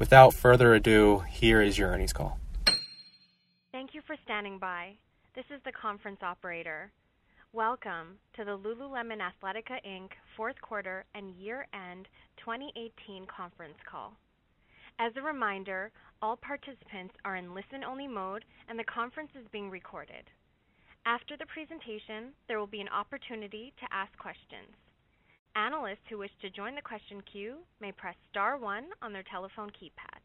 without further ado, here is your earnings call. Thank you for standing by. This is the conference operator. Welcome to the Lululemon Athletica Inc. fourth quarter and year-end 2018 conference call. As a reminder, all participants are in listen-only mode and the conference is being recorded. After the presentation, there will be an opportunity to ask questions. Analysts who wish to join the question queue may press star one on their telephone keypad.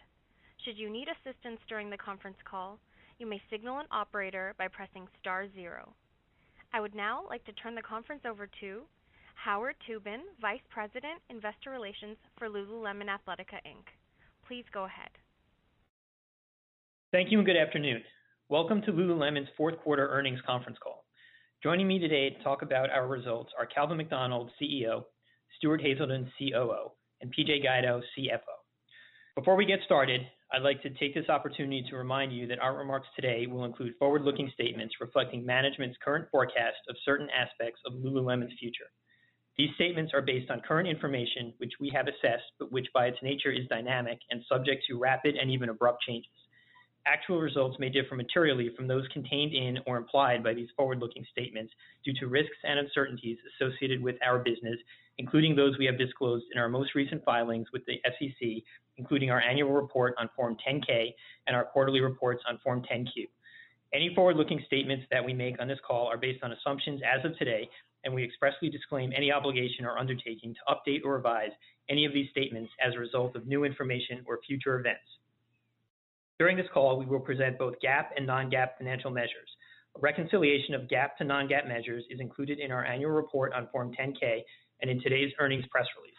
Should you need assistance during the conference call, you may signal an operator by pressing star zero. I would now like to turn the conference over to Howard Tubin, Vice President, Investor Relations for Lululemon Athletica Inc. Please go ahead. Thank you and good afternoon. Welcome to Lululemon's fourth quarter earnings conference call. Joining me today to talk about our results are Calvin McDonald, CEO, Stuart Haselden, COO, and PJ Guido, CFO. Before we get started, I'd like to take this opportunity to remind you that our remarks today will include forward-looking statements reflecting management's current forecast of certain aspects of Lululemon's future. These statements are based on current information, which we have assessed, but which by its nature is dynamic and subject to rapid and even abrupt changes. Actual results may differ materially from those contained in or implied by these forward-looking statements due to risks and uncertainties associated with our business, including those we have disclosed in our most recent filings with the SEC, including our annual report on Form 10-K and our quarterly reports on Form 10-Q. Any forward-looking statements that we make on this call are based on assumptions as of today, and we expressly disclaim any obligation or undertaking to update or revise any of these statements as a result of new information or future events. During this call, we will present both GAAP and non-GAAP financial measures. A reconciliation of GAAP to non-GAAP measures is included in our annual report on Form 10-K and in today's earnings press release.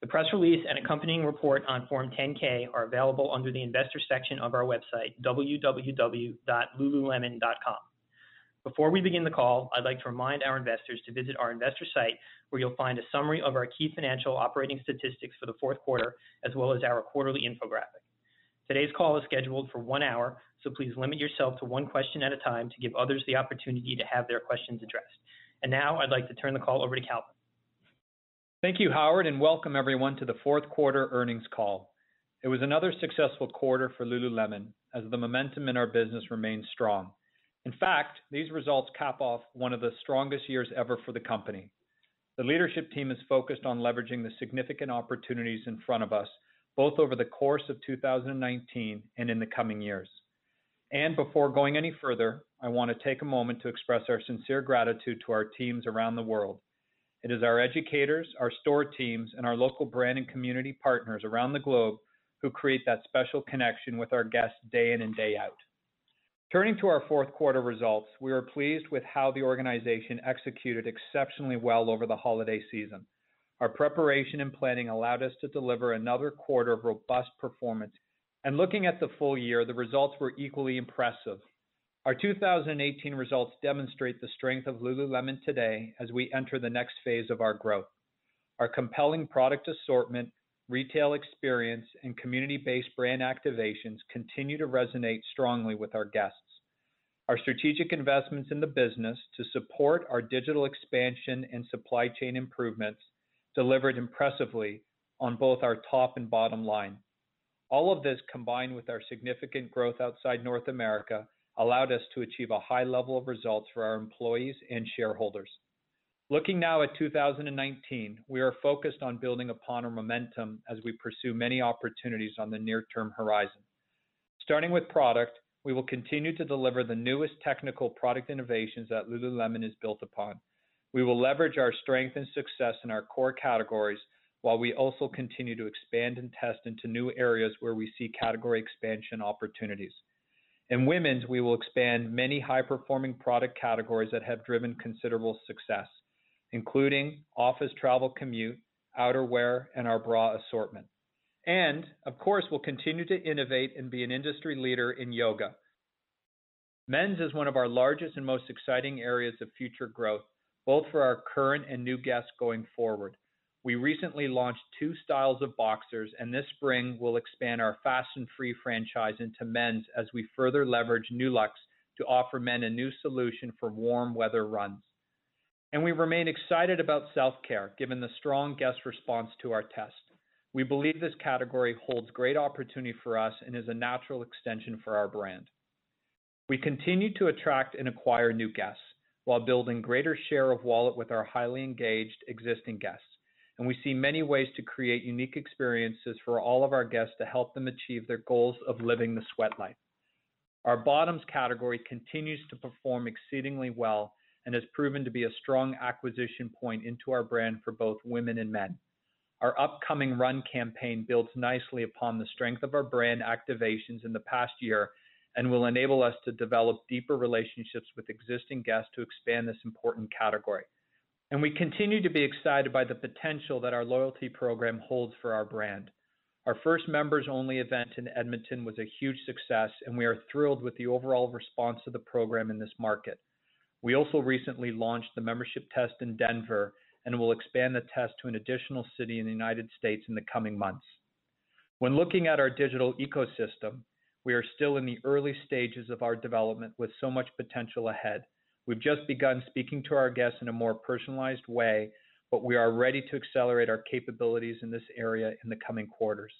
The press release and accompanying report on Form 10-K are available under the investor section of our website, www.lululemon.com. Before we begin the call, I'd like to remind our investors to visit our investor site, where you'll find a summary of our key financial operating statistics for the fourth quarter, as well as our quarterly infographic. Today's call is scheduled for one hour, so please limit yourself to one question at a time to give others the opportunity to have their questions addressed. And now I'd like to turn the call over to Calvin. Thank you, Howard, and welcome everyone to the fourth quarter earnings call. It was another successful quarter for Lululemon as the momentum in our business remains strong. In fact, these results cap off one of the strongest years ever for the company. The leadership team is focused on leveraging the significant opportunities in front of us both over the course of 2019 and in the coming years. And before going any further, I want to take a moment to express our sincere gratitude to our teams around the world. It is our educators, our store teams, and our local brand and community partners around the globe who create that special connection with our guests day in and day out. Turning to our fourth quarter results, we are pleased with how the organization executed exceptionally well over the holiday season. Our preparation and planning allowed us to deliver another quarter of robust performance. And looking at the full year, the results were equally impressive. Our 2018 results demonstrate the strength of Lululemon today as we enter the next phase of our growth. Our compelling product assortment, retail experience, and community-based brand activations continue to resonate strongly with our guests. Our strategic investments in the business to support our digital expansion and supply chain improvements delivered impressively on both our top and bottom line. All of this, combined with our significant growth outside North America, allowed us to achieve a high level of results for our employees and shareholders. Looking now at 2019, we are focused on building upon our momentum as we pursue many opportunities on the near-term horizon. Starting with product, we will continue to deliver the newest technical product innovations that Lululemon is built upon. We will leverage our strength and success in our core categories while we also continue to expand and test into new areas where we see category expansion opportunities. In women's, we will expand many high-performing product categories that have driven considerable success, including office travel commute, outerwear, and our bra assortment. And of course, we'll continue to innovate and be an industry leader in yoga. Men's is one of our largest and most exciting areas of future growth, both for our current and new guests going forward. We recently launched two styles of boxers, and this spring we'll expand our Fast and Free franchise into men's as we further leverage Nulux to offer men a new solution for warm weather runs. And we remain excited about self-care, given the strong guest response to our test. We believe this category holds great opportunity for us and is a natural extension for our brand. We continue to attract and acquire new guests while building greater share of wallet with our highly engaged existing guests. And we see many ways to create unique experiences for all of our guests to help them achieve their goals of living the sweat life. Our bottoms category continues to perform exceedingly well and has proven to be a strong acquisition point into our brand for both women and men. Our upcoming run campaign builds nicely upon the strength of our brand activations in the past year and will enable us to develop deeper relationships with existing guests to expand this important category. And we continue to be excited by the potential that our loyalty program holds for our brand. Our first members-only event in Edmonton was a huge success, and we are thrilled with the overall response to the program in this market. We also recently launched the membership test in Denver and will expand the test to an additional city in the United States in the coming months. When looking at our digital ecosystem, we are still in the early stages of our development with so much potential ahead. We've just begun speaking to our guests in a more personalized way, but we are ready to accelerate our capabilities in this area in the coming quarters.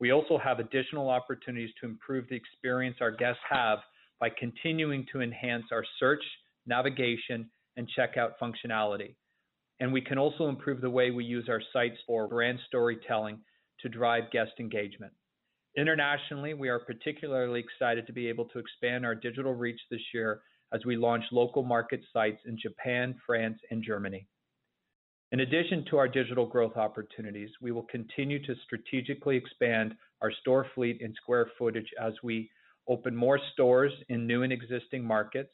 We also have additional opportunities to improve the experience our guests have by continuing to enhance our search, navigation, and checkout functionality. And we can also improve the way we use our sites for brand storytelling to drive guest engagement. Internationally, we are particularly excited to be able to expand our digital reach this year as we launch local market sites in Japan, France, and Germany. In addition to our digital growth opportunities, we will continue to strategically expand our store fleet and square footage as we open more stores in new and existing markets,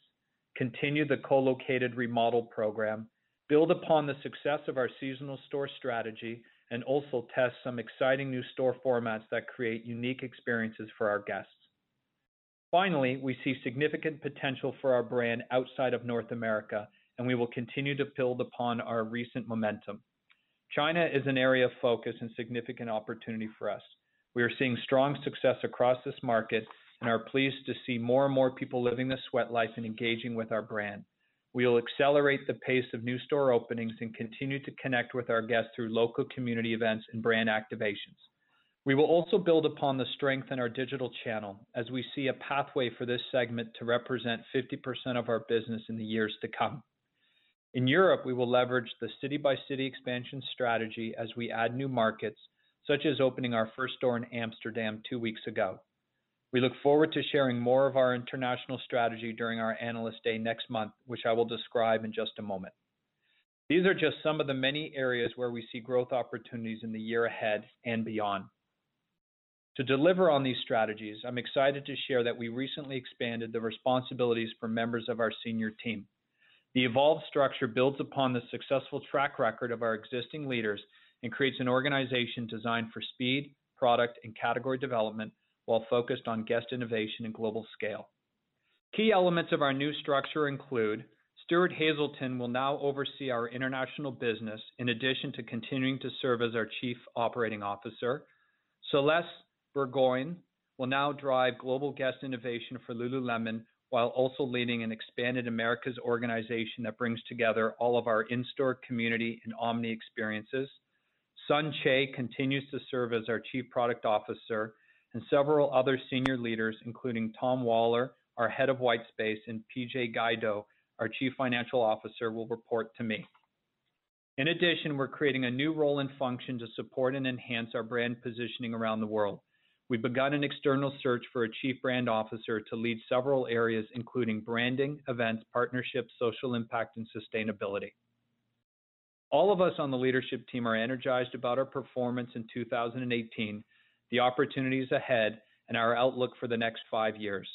continue the co-located remodel program, build upon the success of our seasonal store strategy, and also test some exciting new store formats that create unique experiences for our guests. Finally, we see significant potential for our brand outside of North America, and we will continue to build upon our recent momentum. China is an area of focus and significant opportunity for us. We are seeing strong success across this market and are pleased to see more and more people living the sweat life and engaging with our brand. We will accelerate the pace of new store openings and continue to connect with our guests through local community events and brand activations. We will also build upon the strength in our digital channel as we see a pathway for this segment to represent 50% of our business in the years to come. In Europe, we will leverage the city-by-city expansion strategy as we add new markets, such as opening our first store in Amsterdam two weeks ago. We look forward to sharing more of our international strategy during our Analyst Day next month, which I will describe in just a moment. These are just some of the many areas where we see growth opportunities in the year ahead and beyond. To deliver on these strategies, I'm excited to share that we recently expanded the responsibilities for members of our senior team. The evolved structure builds upon the successful track record of our existing leaders and creates an organization designed for speed, product, and category development while focused on guest innovation and global scale. Key elements of our new structure include Stuart Haselden will now oversee our international business in addition to continuing to serve as our Chief Operating Officer. Celeste Burgoyne will now drive global guest innovation for Lululemon while also leading an expanded Americas organization that brings together all of our in-store community and omni experiences. Sun Choe continues to serve as our Chief Product Officer, and several other senior leaders, including Tom Waller, our Head of White Space, and PJ Guido, our Chief Financial Officer, will report to me. In addition, we're creating a new role and function to support and enhance our brand positioning around the world. We've begun an external search for a chief brand officer to lead several areas, including branding, events, partnerships, social impact, and sustainability. All of us on the leadership team are energized about our performance in 2018, the opportunities ahead, and our outlook for the next five years.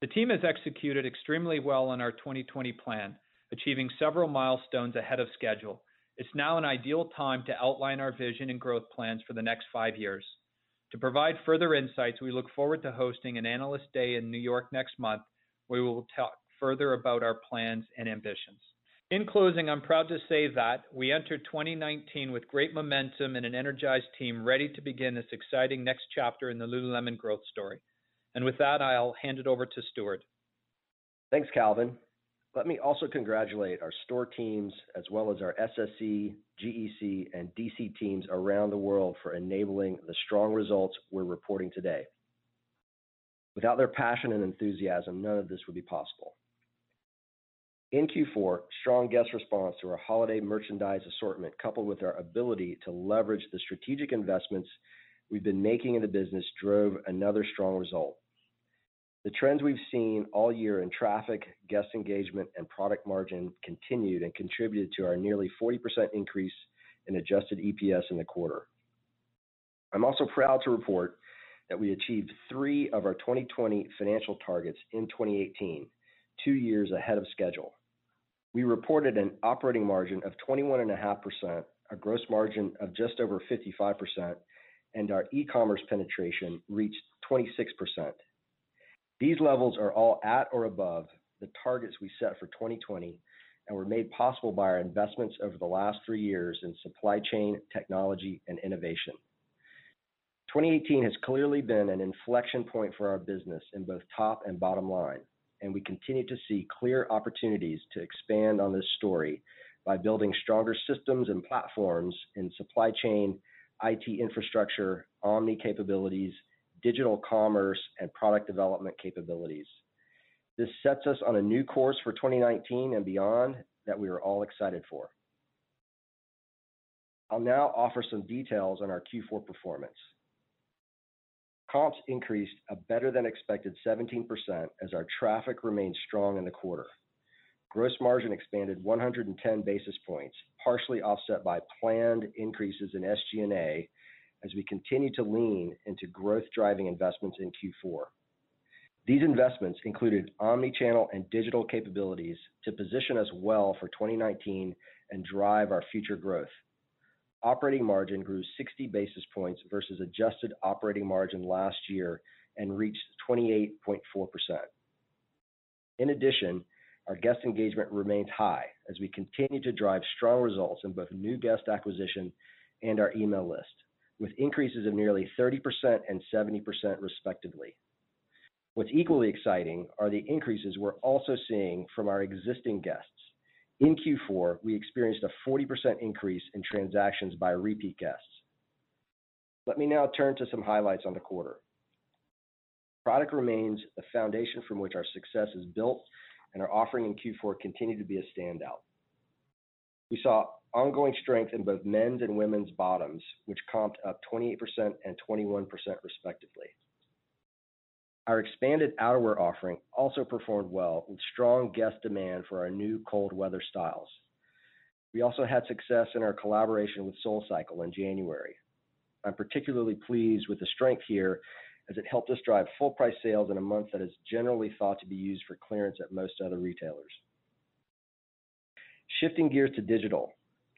The team has executed extremely well on our 2020 plan, achieving several milestones ahead of schedule. It's now an ideal time to outline our vision and growth plans for the next five years. To provide further insights, we look forward to hosting an Analyst Day in New York next month, where we will talk further about our plans and ambitions. In closing, I'm proud to say that we entered 2019 with great momentum and an energized team ready to begin this exciting next chapter in the Lululemon growth story. And with that, I'll hand it over to Stuart. Thanks, Calvin. Let me also congratulate our store teams as well as our SSC, GEC, and DC teams around the world for enabling the strong results we're reporting today. Without their passion and enthusiasm, none of this would be possible. In Q4, strong guest response to our holiday merchandise assortment, coupled with our ability to leverage the strategic investments we've been making in the business, drove another strong result. The trends we've seen all year in traffic, guest engagement, and product margin continued and contributed to our nearly 40% increase in adjusted EPS in the quarter. I'm also proud to report that we achieved three of our 2020 financial targets in 2018, two years ahead of schedule. We reported an operating margin of 21.5%, a gross margin of just over 55%, and our e-commerce penetration reached 26%. These levels are all at or above the targets we set for 2020 and were made possible by our investments over the last three years in supply chain, technology, and innovation. 2018 has clearly been an inflection point for our business in both top and bottom line, and we continue to see clear opportunities to expand on this story by building stronger systems and platforms in supply chain, IT infrastructure, omni capabilities, digital commerce, and product development capabilities. This sets us on a new course for 2019 and beyond that we are all excited for. I'll now offer some details on our Q4 performance. Comps increased a better than expected 17% as our traffic remained strong in the quarter. Gross margin expanded 110 basis points, partially offset by planned increases in SG&A as we continue to lean into growth-driving investments in Q4. These investments included omni-channel and digital capabilities to position us well for 2019 and drive our future growth. Operating margin grew 60 basis points versus adjusted operating margin last year and reached 28.4%. In addition, our guest engagement remains high as we continue to drive strong results in both new guest acquisition and our email list, with increases of nearly 30% and 70% respectively. What's equally exciting are the increases we're also seeing from our existing guests. In Q4, we experienced a 40% increase in transactions by repeat guests. Let me now turn to some highlights on the quarter. Product remains the foundation from which our success is built, and our offering in Q4 continued to be a standout. We saw ongoing strength in both men's and women's bottoms, which comped up 28% and 21% respectively. Our expanded outerwear offering also performed well with strong guest demand for our new cold weather styles. We also had success in our collaboration with SoulCycle in January. I'm particularly pleased with the strength here as it helped us drive full price sales in a month that is generally thought to be used for clearance at most other retailers. Shifting gears to digital,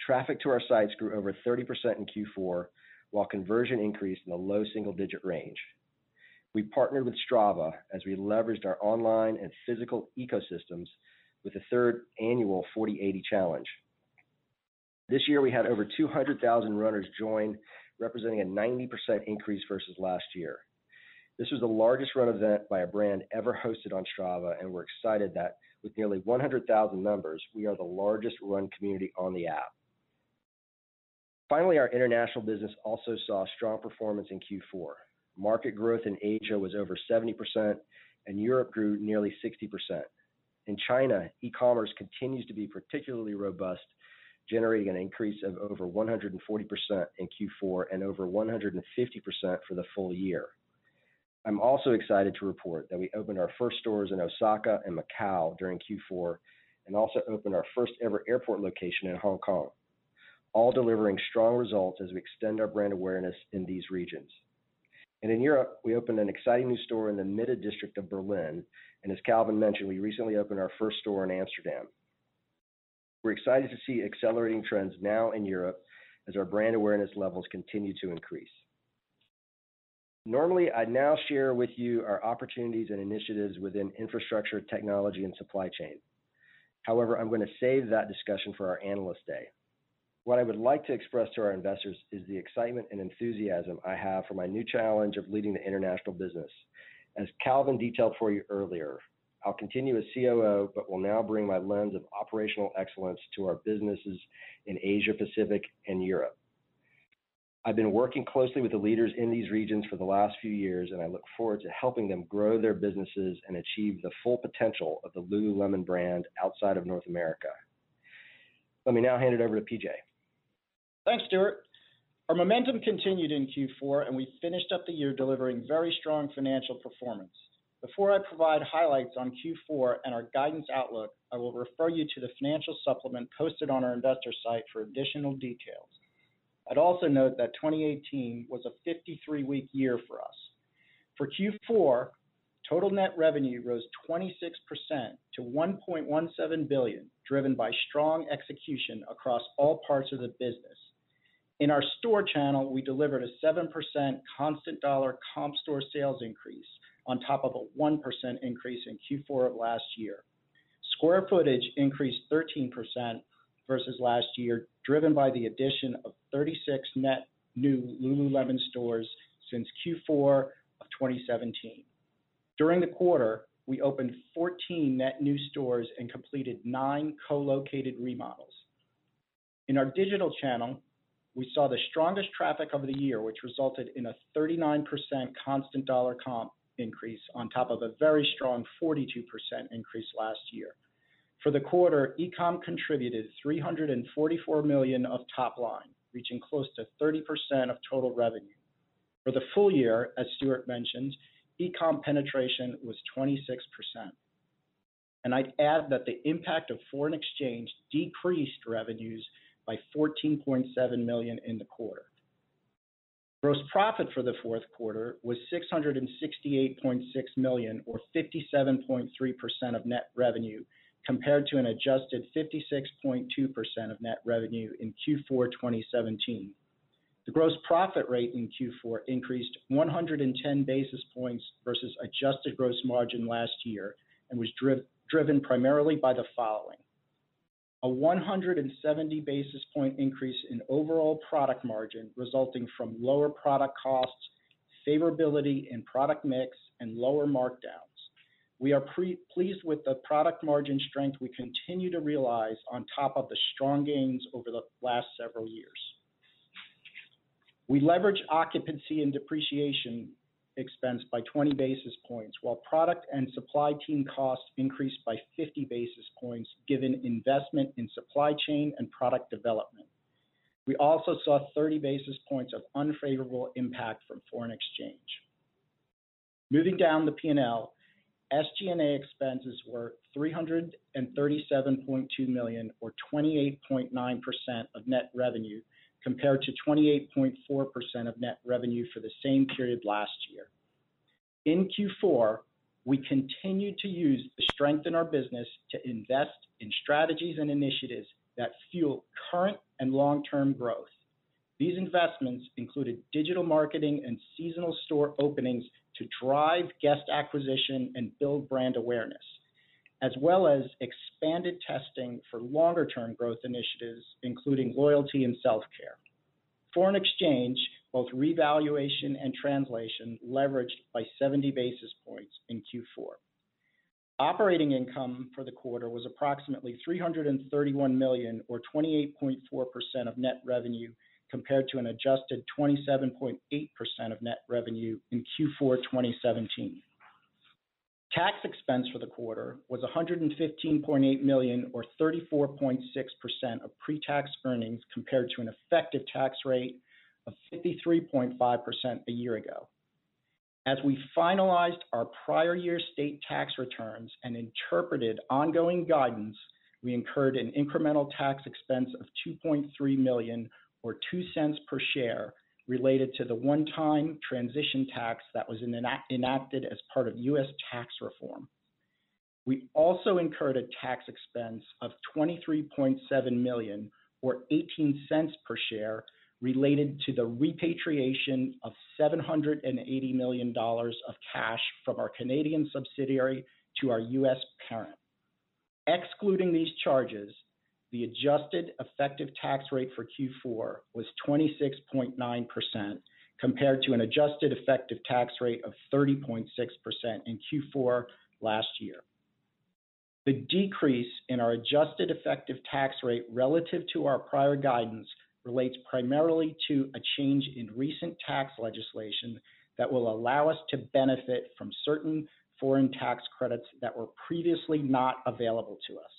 Traffic to our sites grew over 30% in Q4, while conversion increased in the low single-digit range. We partnered with Strava as we leveraged our online and physical ecosystems with the third annual 40/80 Challenge. This year, we had over 200,000 runners join, representing a 90% increase versus last year. This was the largest run event by a brand ever hosted on Strava, and we're excited that with nearly 100,000 members, we are the largest run community on the app. Finally, our international business also saw strong performance in Q4. Market growth in Asia was over 70%, and Europe grew nearly 60%. In China, e-commerce continues to be particularly robust, generating an increase of over 140% in Q4 and over 150% for the full year. I'm also excited to report that we opened our first stores in Osaka and Macau during Q4 and also opened our first-ever airport location in Hong Kong, all delivering strong results as we extend our brand awareness in these regions. And in Europe, we opened an exciting new store in the Mitte district of Berlin, and as Calvin mentioned, we recently opened our first store in Amsterdam. We're excited to see accelerating trends now in Europe as our brand awareness levels continue to increase. Normally, I'd now share with you our opportunities and initiatives within infrastructure, technology, and supply chain. However, I'm going to save that discussion for our Analyst Day. What I would like to express to our investors is the excitement and enthusiasm I have for my new challenge of leading the international business. As Calvin detailed for you earlier, I'll continue as COO, but will now bring my lens of operational excellence to our businesses in Asia Pacific and Europe. I've been working closely with the leaders in these regions for the last few years, and I look forward to helping them grow their businesses and achieve the full potential of the Lululemon brand outside of North America. Let me now hand it over to PJ. Thanks, Stuart. Our momentum continued in Q4, and we finished up the year delivering very strong financial performance. Before I provide highlights on Q4 and our guidance outlook, I will refer you to the financial supplement posted on our investor site for additional details. I'd also note that 2018 was a 53-week year for us. For Q4, total net revenue rose 26% to 1.17 billion, driven by strong execution across all parts of the business. In our store channel, we delivered a 7% constant dollar comp store sales increase on top of a 1% increase in Q4 of last year. Square footage increased 13% versus last year, driven by the addition of 36 net new Lululemon stores since Q4 of 2017. During the quarter, we opened 14 net new stores and completed nine co-located remodels. In our digital channel, we saw the strongest traffic of the year, which resulted in a 39% constant dollar comp increase on top of a very strong 42% increase last year. For the quarter, e-com contributed $344 million of top line, reaching close to 30% of total revenue. For the full year, as Stuart mentioned, e-com penetration was 26%. And I'd add that the impact of foreign exchange decreased revenues by 14.7 million in the quarter. Gross profit for the fourth quarter was 668.6 million, or 57.3% of net revenue, compared to an adjusted 56.2% of net revenue in Q4 2017. The gross profit rate in Q4 increased 110 basis points versus adjusted gross margin last year and was driven primarily by the following. A 170 basis point increase in overall product margin resulting from lower product costs, favorability in product mix, and lower markdowns. We are pleased with the product margin strength we continue to realize on top of the strong gains over the last several years. We leveraged occupancy and depreciation expense by 20 basis points, while product and supply team costs increased by 50 basis points given investment in supply chain and product development. We also saw 30 basis points of unfavorable impact from foreign exchange. Moving down the P&L, SG&A expenses were 337.2 million, or 28.9% of net revenue, compared to 28.4% of net revenue for the same period last year. In Q4, we continued to use the strength in our business to invest in strategies and initiatives that fuel current and long-term growth. These investments included digital marketing and seasonal store openings to drive guest acquisition and build brand awareness, as well as expanded testing for longer-term growth initiatives, including loyalty and self-care. Foreign exchange, both revaluation and translation, leveraged by 70 basis points in Q4. Operating income for the quarter was approximately 331 million or 28.4% of net revenue, compared to an adjusted 27.8% of net revenue in Q4 2017. Tax expense for the quarter was $115.8 million or 34.6% of pre-tax earnings, compared to an effective tax rate of 53.5% a year ago. As we finalized our prior year state tax returns and interpreted ongoing guidance, we incurred an incremental tax expense of 2.3 million or $0.02 per share related to the one-time transition tax that was enacted as part of U.S. tax reform. We also incurred a tax expense of 23.7 million or $0.18 per share related to the repatriation of $780 million of cash from our Canadian subsidiary to our U.S. parent. Excluding these charges, the adjusted effective tax rate for Q4 was 26.9%, compared to an adjusted effective tax rate of 30.6% in Q4 last year. The decrease in our adjusted effective tax rate relative to our prior guidance relates primarily to a change in recent tax legislation that will allow us to benefit from certain foreign tax credits that were previously not available to us.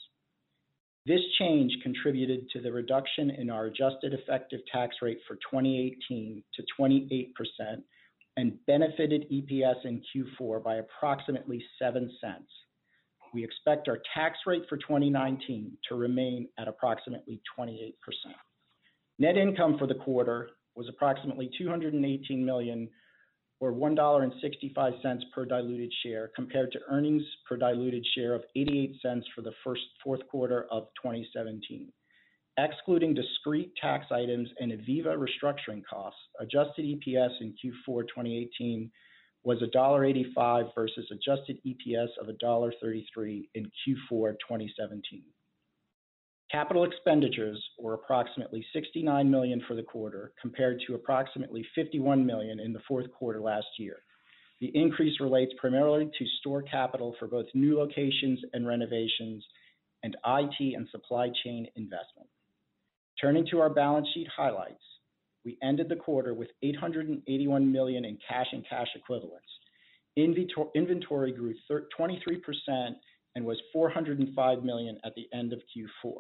This change contributed to the reduction in our adjusted effective tax rate for 2018 to 28% and benefited EPS in Q4 by approximately $0.07. We expect our tax rate for 2019 to remain at approximately 28%. Net income for the quarter was approximately $218 million or $1.65 per diluted share, compared to earnings per diluted share of $0.88 for the fourth quarter of 2017. Excluding discrete tax items and ivivva restructuring costs, adjusted EPS in Q4 2018 was $1.85 versus adjusted EPS of $1.33 in Q4 2017. Capital expenditures were approximately 69 million for the quarter, compared to approximately 51 million in the fourth quarter last year. The increase relates primarily to store capital for both new locations and renovations and IT and supply chain investment. Turning to our balance sheet highlights, we ended the quarter with 881 million in cash and cash equivalents. Inventory grew 23% and was 405 million at the end of Q4.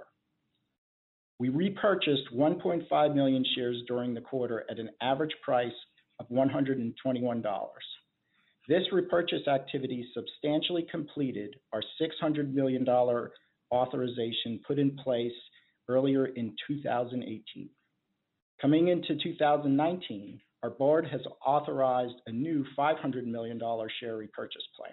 We repurchased 1.5 million shares during the quarter at an average price of $121. This repurchase activity substantially completed our $600 million authorization put in place earlier in 2018. Coming into 2019, our board has authorized a new $500 million share repurchase plan.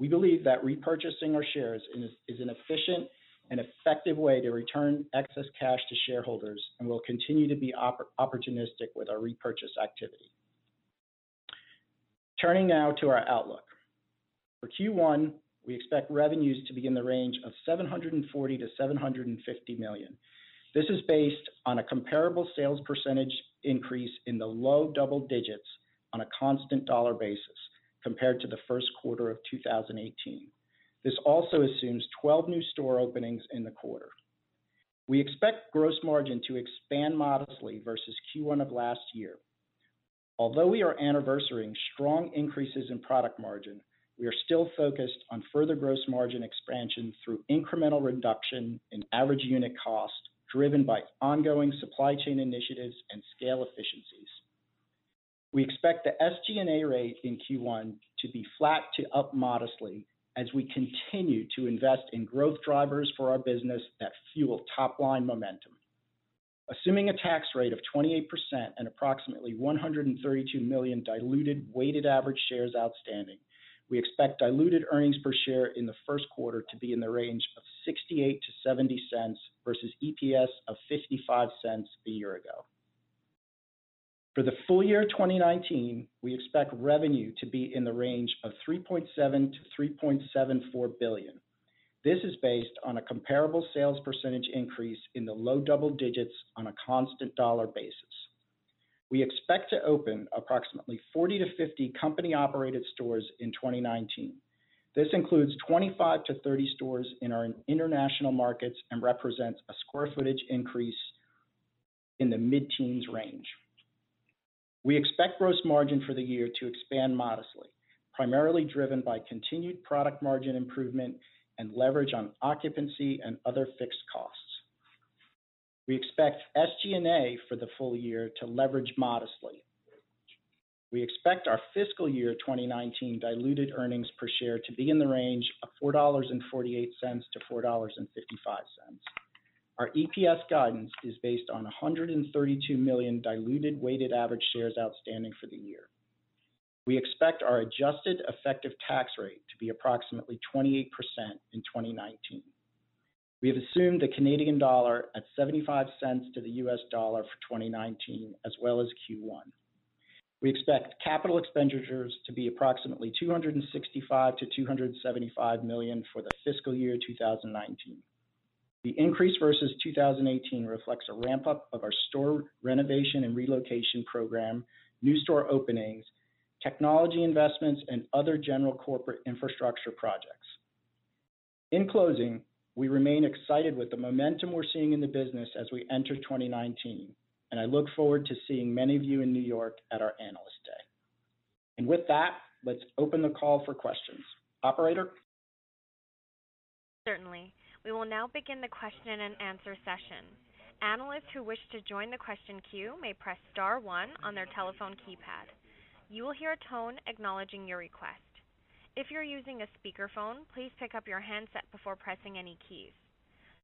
We believe that repurchasing our shares is an efficient and effective way to return excess cash to shareholders and we'll continue to be opportunistic with our repurchase activity. Turning now to our outlook. For Q1, we expect revenues to be in the range of $740 million-$750 million. This is based on a comparable sales percentage increase in the low double digits on a constant dollar basis compared to the first quarter of 2018. This also assumes 12 new store openings in the quarter. We expect gross margin to expand modestly versus Q1 of last year. Although we are anniversarying strong increases in product margin, we are still focused on further gross margin expansion through incremental reduction in average unit cost, driven by ongoing supply chain initiatives and scale efficiencies. We expect the SG&A rate in Q1 to be flat to up modestly as we continue to invest in growth drivers for our business that fuel top-line momentum. Assuming a tax rate of 28% and approximately 132 million diluted weighted average shares outstanding, We expect diluted earnings per share in the first quarter to be in the range of $0.68-$0.70 versus EPS of $0.55 a year ago. For the full year 2019, we expect revenue to be in the range of $3.7 billion-$3.74 billion. This is based on a comparable sales percentage increase in the low double digits on a constant dollar basis. We expect to open approximately 40-50 company-operated stores in 2019. This includes 25-30 stores in our international markets and represents a square footage increase in the mid-teens range. We expect gross margin for the year to expand modestly, primarily driven by continued product margin improvement and leverage on occupancy and other fixed costs. We expect SG&A for the full year to leverage modestly. We expect our fiscal year 2019 diluted earnings per share to be in the range of $4.48-$4.55. Our EPS guidance is based on 132 million diluted weighted average shares outstanding for the year. We expect our adjusted effective tax rate to be approximately 28% in 2019. We have assumed the Canadian dollar at $0.75 to the US dollar for 2019 as well as Q1. We expect capital expenditures to be approximately $265 million-$275 million for the fiscal year 2019. The increase versus 2018 reflects a ramp-up of our store renovation and relocation program, new store openings, technology investments, and other general corporate infrastructure projects. In closing, we remain excited with the momentum we're seeing in the business as we enter 2019, and I look forward to seeing many of you in New York at our Analyst Day. And with that, let's open the call for questions. Operator? Certainly. We will now begin the question and answer session. Analysts who wish to join the question queue may press star one on their telephone keypad. You will hear a tone acknowledging your request. If you're using a speakerphone, please pick up your handset before pressing any keys.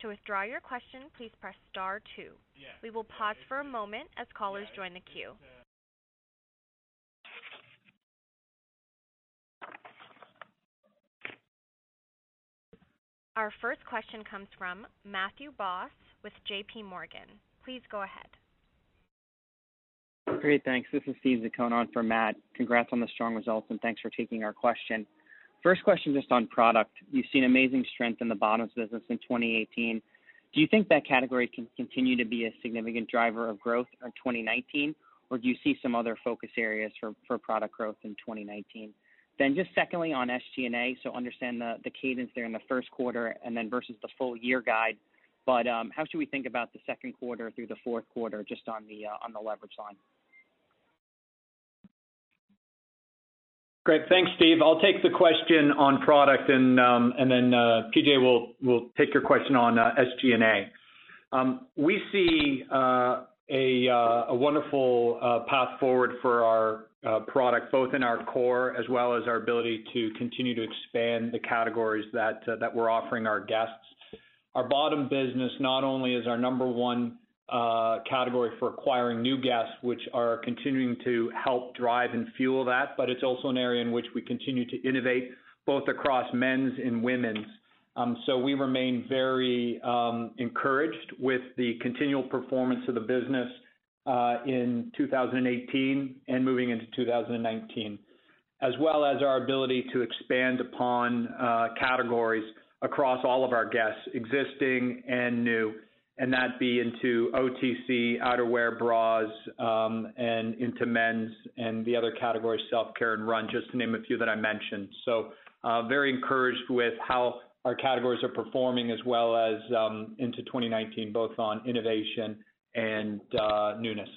To withdraw your question, please press star two. We will pause for a moment as callers join the queue. Our first question comes from Matthew Boss with JPMorgan. Please go ahead. Great. Thanks. This is Steve Zaccone on for Matt. Congrats on the strong results, and thanks for taking our question. First question, just on product. You've seen amazing strength in the bottoms business in 2018. Do you think that category can continue to be a significant driver of growth in 2019, or do you see some other focus areas for product growth in 2019? Then just secondly, on SG&A, so understand the cadence there in the first quarter and then versus the full year guide. But um how should we think about the second quarter through the fourth quarter, just on the uh on the leverage line? Great. Thanks, Steve. I'll take the question on product, and um and then PJ will will take your question on SG&A. We see uh a a wonderful path forward for our product, both in our core as well as our ability to continue to expand the categories that that we're offering our guests. Our bottom business not only is our number one uh, category for acquiring new guests, which are continuing to help drive and fuel that, but it's also an area in which we continue to innovate, both across men's and women's. Um, so we remain very um, encouraged with the continual performance of the business Uh, in 2018 and moving into 2019, as well as our ability to expand upon uh, categories across all of our guests, existing and new, and that be into OTC, outerwear, bras, um, and into men's and the other categories, self-care and run, just to name a few that I mentioned. So uh very encouraged with how our categories are performing as well as um, into 2019, both on innovation and uh newness.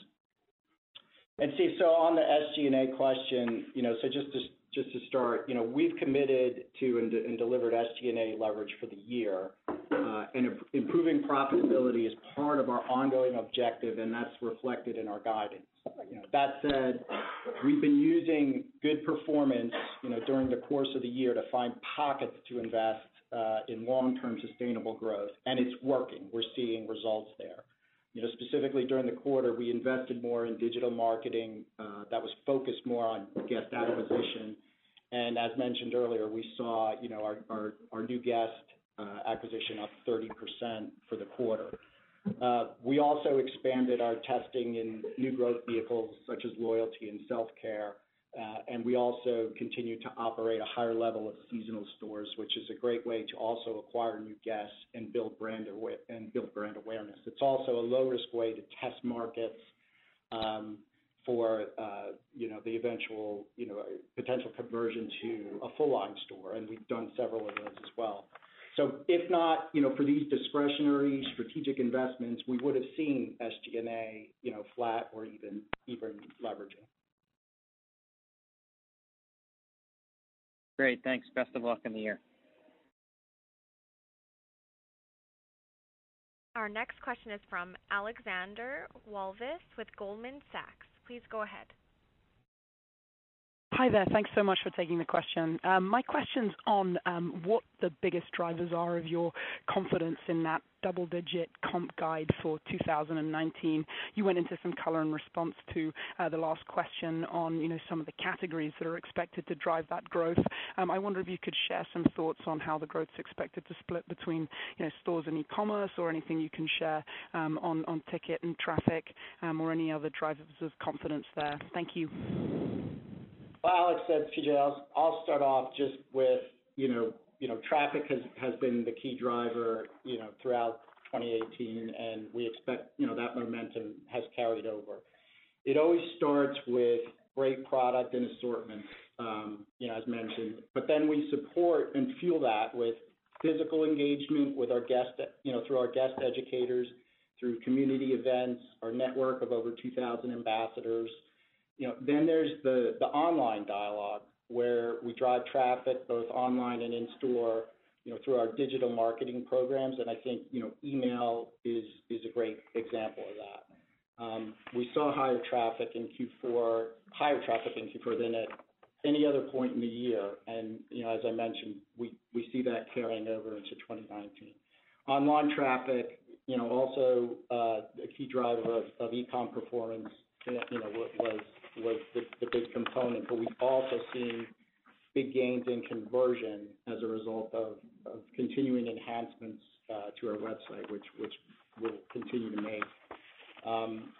Steve, so on the SG&A question, you know, so just to just to start, you know, we've committed to and delivered SG&A leverage for the year. Uh, and improving profitability is part of our ongoing objective, and that's reflected in our guidance. That said, we've been using good performance you know, during the course of the year to find pockets to invest in long-term sustainable growth, and it's working. We're seeing results there. Specifically during the quarter, we invested more in digital marketing uh, that was focused more on guest acquisition, And As mentioned earlier, we saw, you know, our new guest uh, acquisition up 30% for the quarter. Uh, we also expanded our testing in new growth vehicles such as loyalty and self-care. Uh, and we also continue to operate a higher level of seasonal stores, which is a great way to also acquire new guests and build brand awareness. It's also a low-risk way to test markets um, for, uh, you know, the eventual, potential conversion to a full-line store, and we've done several of those as well. So if not, you know, for these discretionary strategic investments, we would have seen SG&A, you know, flat or even even leveraging. Great. Thanks. Best of luck in the year. Our next question is from Alexandra Walvis with Goldman Sachs. Please go ahead. Hi there. Thanks so much for taking the question. Um, my question's on um, what the biggest drivers are of your confidence in that double-digit comp guide for 2019. You went into some color in response to uh, the last question on, you know, some of the categories that are expected to drive that growth. Um, I wonder if you could share some thoughts on how the growth's expected to split between, you know, stores and e-commerce or anything you can share um on on ticket and traffic or any other drivers of confidence there. Thank you. Well, Alex, it's PJ. I'll start off just with, you know, you know, traffic has been the key driver, you know, throughout 2018, and we expect, you know, that momentum has carried over. It always starts with great product and assortment, um, you know, as mentioned. But then we support and fuel that with physical engagement with our guest, you know, through our guest educators, through community events, our network of over 2,000 ambassadors. You know, then there's the the online dialogue, where we drive traffic both online and in store, you know, through our digital marketing programs. And I think, you know, email is is a great example of that. Um, we saw higher traffic in Q4 higher traffic in Q4 than at any other point in the year. And, you know, as I mentioned, we we see that carrying over into 2019. Online traffic, you know, also, uh, a key driver of e-com performance, you know, was the big component. But we've also seen big gains in conversion as a result of continuing enhancements to our website, which we'll continue to make. Um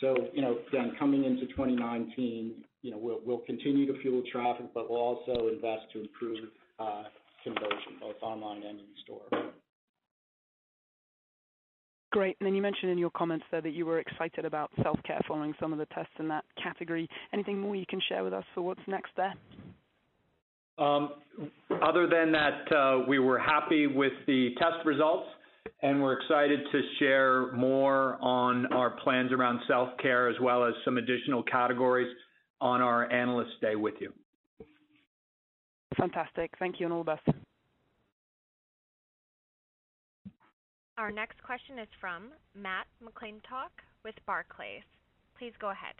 so, you know, again, coming into 2019, you know, we'll continue to fuel traffic, but we'll also invest to improve conversion both online and in store. Great. And then you mentioned in your comments there that you were excited about self-care following some of the tests in that category. Anything more you can share with us for what's next there? Um, other than that, uh, we were happy with the test results, and we're excited to share more on our plans around self-care as well as some additional categories on our Analyst Day with you. Fantastic. Thank you, and all the best. Our next question is from Matt McClintock with Barclays. Please go ahead.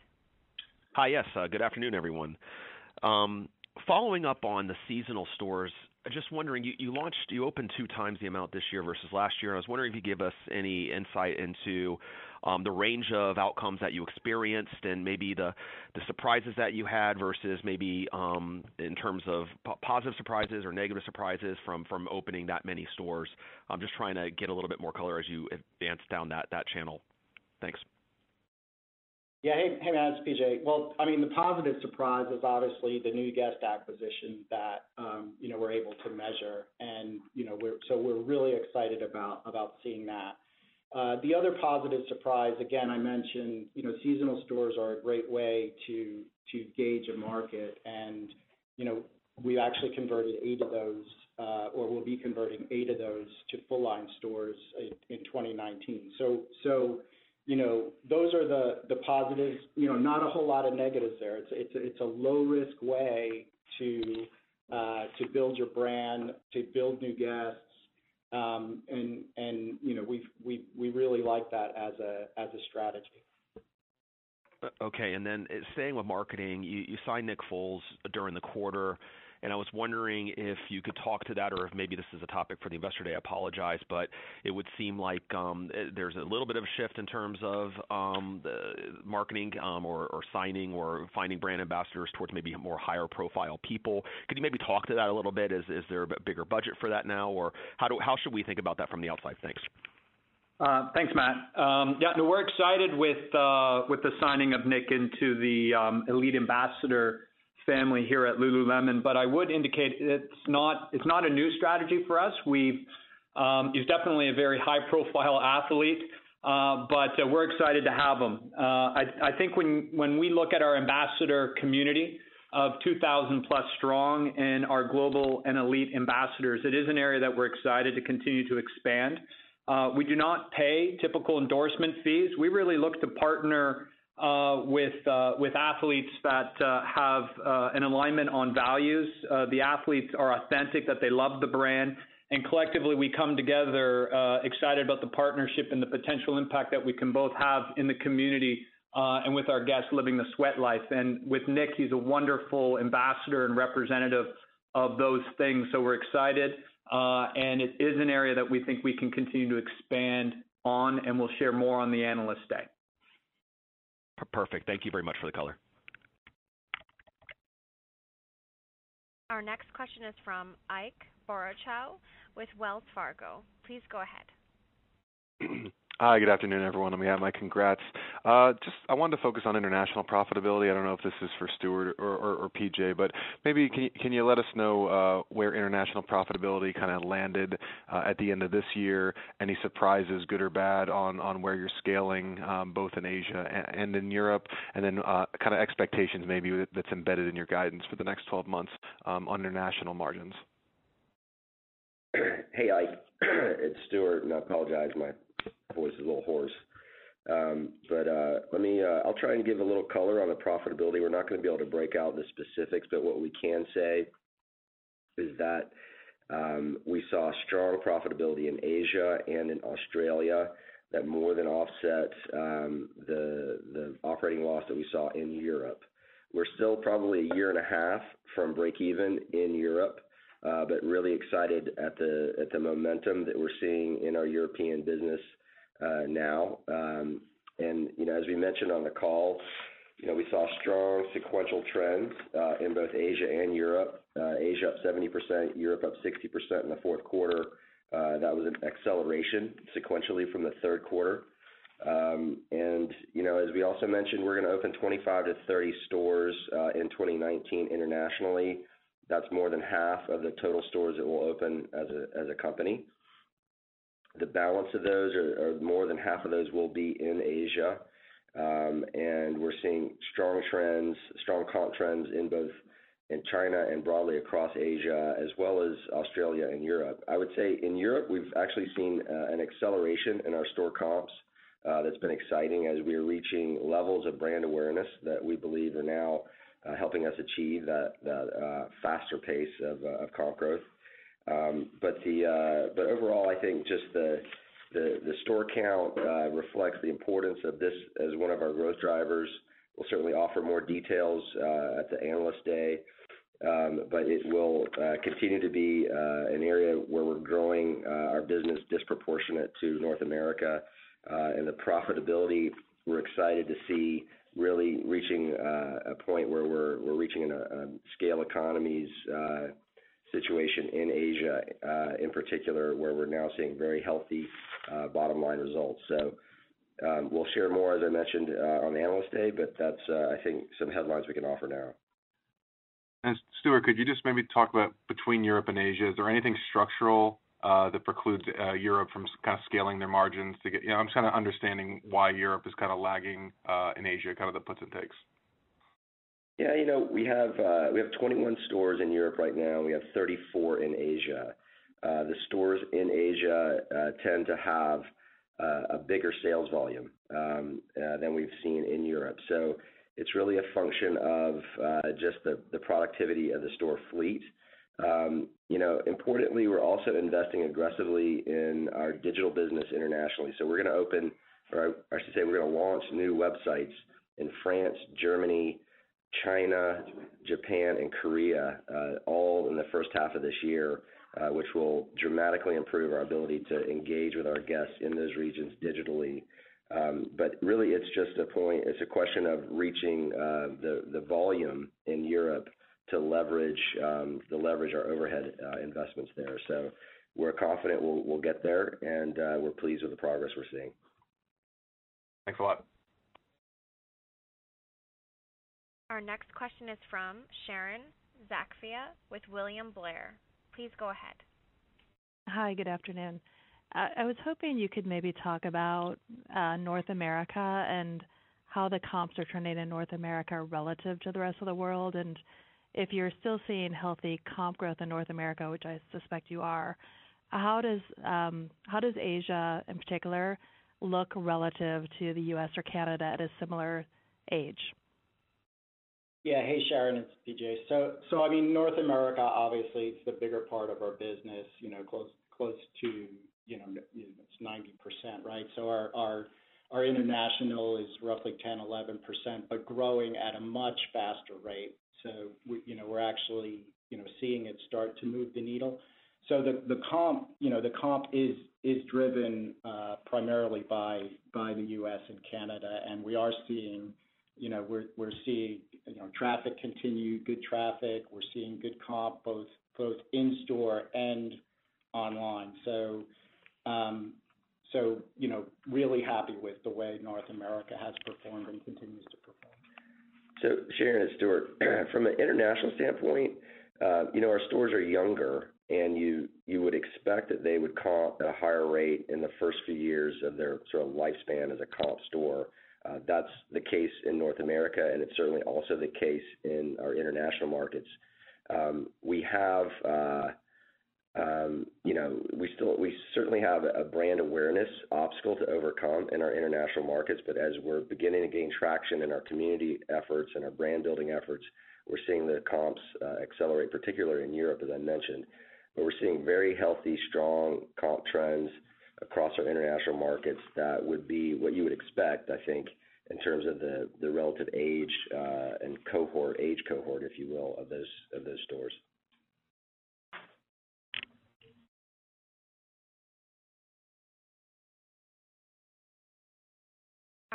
Hi. Yes. Uh, good afternoon, everyone. Um, following up on the seasonal stores, just wondering, you launched you opened two times the amount this year versus last year. and I was wondering if you give us any insight into um, the range of outcomes that you experienced and maybe the surprises that you had versus maybe um, in terms of positive surprises or negative surprises from from opening that many stores. I'm just trying to get a little bit more color as you advance down that that channel. Thanks. Yeah. Hey, hey, Matt, it's PJ. Well, I mean, the positive surprise is obviously the new guest acquisition that, um, you know, we're able to measure. And you know, we're so we're really excited about about seeing that. Uh, the other positive surprise, again, I mentioned, you know, seasonal stores are a great way to to gauge a market. And you know, we actually converted eight of those, uh, or we'll be converting eight of those to full-line stores in 2019. You know, those are the positives. You know, not a whole lot of negatives there. It's a low-risk way to uh to build your brand, to build new guests. Um and and you know, we we we really like that as a as a strategy. Okay. And then uh staying with marketing, you signed Nick Foles during the quarter. And I was wondering if you could talk to that or if maybe this is a topic for the Investor Day. I apologize, but it would seem like um, eh, there's a little bit of a shift in terms of um, the marketing um, or signing or finding brand ambassadors towards maybe more higher profile people. Could you maybe talk to that a little bit? Is is there a bigger budget for that now, or how should we think about that from the outside? Thanks. Uh, thanks, Matt. Yeah, no, we're excited with uh with the signing of Nick into the elite ambassador family here at Lululemon. But I would indicate it's not it's not a new strategy for us. Um, he's definitely a very high-profile athlete, uh, but uh, we're excited to have him. Uh, I think when when we look at our ambassador community of 2,000 plus strong and our global and elite ambassadors, it is an area that we're excited to continue to expand. We do not pay typical endorsement fees. We really look to partner Uh, uh, with athletes that uh, have an alignment on values. The athletes are authentic, that they love the brand, and collectively, we come together excited about the partnership and the potential impact that we can both have in the community and with our guests living the sweat life. And with Nick, he's a wonderful ambassador and representative of those things. So we're excited, and it is an area that we think we can continue to expand on, and we'll share more on the Analyst Day. Perfect. Thank you very much for the color. Our next question is from Ike Boruchow with Wells Fargo. Please go ahead. Hi, good afternoon, everyone. Let me add my congrats. Uh, just I wanted to focus on international profitability. I don't know if this is for Stuart or or, or PJ, but maybe can you can you let us know uh, where international profitability kind of landed uh, at the end of this year? Any surprises, good or bad, on on where you're scaling, um, both in Asia and in Europe? And then kind of expectations maybe that's embedded in your guidance for the next 12 months um, on international margins. Hey, Ike. It's Stuart. and I apologize, my voice is a little hoarse. Um, but uh, let me, uh, I'll try and give a little color on the profitability. We're not going to be able to break out the specifics, but what we can say is that um, we saw strong profitability in Asia and in Australia that more than offset um the the operating loss that we saw in Europe. We're still probably a year and a half from break even in Europe, Uh, but really excited at the at the momentum that we're seeing in our European business uh, now. Um and you know, as we mentioned on the call, you know, we saw strong sequential trends uh, in both Asia and Europe. Asia up 70%, Europe up 60% in the fourth quarter. That was an acceleration sequentially from the third quarter. Um and you know, as we also mentioned, we're going to open 25-30 stores in 2019 internationally. That's more than half of the total stores that we'll open as a company. The balance of those, or more than half of those, will be in Asia. Um, and we're seeing strong trends, strong comp trends in both in China and broadly across Asia, as well as Australia and Europe. I would say in Europe, we've actually seen an acceleration in our store comps that's been exciting as we are reaching levels of brand awareness that we believe are now Uh, helping us achieve that uh, faster pace of uh, of comp growth. Um, but the but overall, I think just the the store count reflects the importance of this as one of our growth drivers. We'll certainly offer more details at the Analyst Day. Um, but it will continue to be an area where we're growing our business disproportionate to North America. And the profitability, we're excited to see really reaching uh, a point where we're reaching a scale economies uh, situation in Asia, uh, in particular, where we're now seeing very healthy bottom-line results. So um, we'll share more, as I mentioned, on the Analyst Day, but that's I think some headlines we can offer now. And Stuart, could you just maybe talk about between Europe and Asia, is there anything structural Uh, that precludes uh, Europe from kind of scaling their margins? To get... You know, I'm just kind of understanding why Europe is kind of lagging uh, in Asia, kind of the puts and takes. Yeah. You know, we have 21 stores in Europe right now. We have 34 in Asia. The stores in Asia tend to have a bigger sales volume um, than we've seen in Europe. So it's really a function of just the productivity of the store fleet. Um, you know, importantly, we're also investing aggressively in our digital business internationally. So we're going to open, or I should say, we're going to launch new websites in France, Germany, China, Japan, and Korea, uh, all in the first half of this year, uh, which will dramatically improve our ability to engage with our guests in those regions digitally. Um, but really, it's just a point it's a question of reaching uh, the the volume in Europe Um, to leverage our overhead uh, investments there. So we're confident we'll get there, and uh, we're pleased with the progress we're seeing. Thanks a lot. Our next question is from Sharon Zackfia with William Blair. Please go ahead. Hi, good afternoon. I was hoping you could maybe talk about uh, North America and how the comps are trending in North America relative to the rest of the world, and if you're still seeing healthy comp growth in North America, which I suspect you are. How does um how does Asia, in particular, look relative to the U.S. or Canada at a similar age? Yeah. Hey, Sharon, it's PJ. So so I mean, North America, obviously, is the bigger part of our business, you know, close close to you know it's 90%, right? So our our our international is roughly 10%, 11%, but growing at a much faster rate. We're actually you know, seeing it start to move the needle. So the the comp you know, the comp is is driven primarily by by the U.S. and Canada, and we are seeing you know, we're, we're seeing, you know, traffic continue, good traffic. We're seeing good comp both both in-store and online. So, um, so, you know, really happy with the way North America has performed and continues to perform. Sharon, it's Stuart. From an international standpoint, uh, you know, our stores are younger, and you would expect that they would comp at a higher rate in the first few years of their sort of lifespan as a comp store. Uh, that's the case in North America, and it's certainly also the case in our international markets. Um, we uh, Um, certainly have a brand awareness obstacle to overcome in our international markets, but as we're beginning to gain traction in our community efforts and our brand-building efforts, we're seeing the comps uh, accelerate, particularly in Europe, as I mentioned. But we're seeing very healthy, strong comp trends across our international markets that would be what you would expect, I think, in terms of the relative age uh, and cohort, age cohort, if you will, of those of those stores.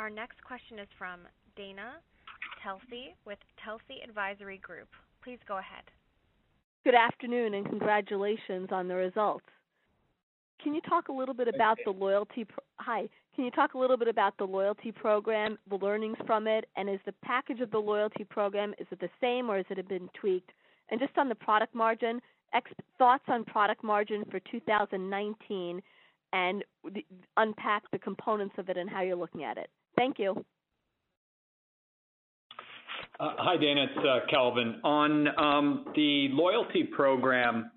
Our next question is from Dana Telsey with Telsey Advisory Group. Please go ahead. Good afternoon, and congratulations on the results. Can you talk a little bit about the loyalty Hi. Can you talk a little bit about the loyalty program, the learnings from it, and is the package of the loyalty program, is it the same or has it been tweaked? And just on the product margin, thoughts on product margin for 2019, and unpack the components of it and how you're looking at it. Thank you. Uh, hi, Dana. It's uh, Calvin. On um, the loyalty program,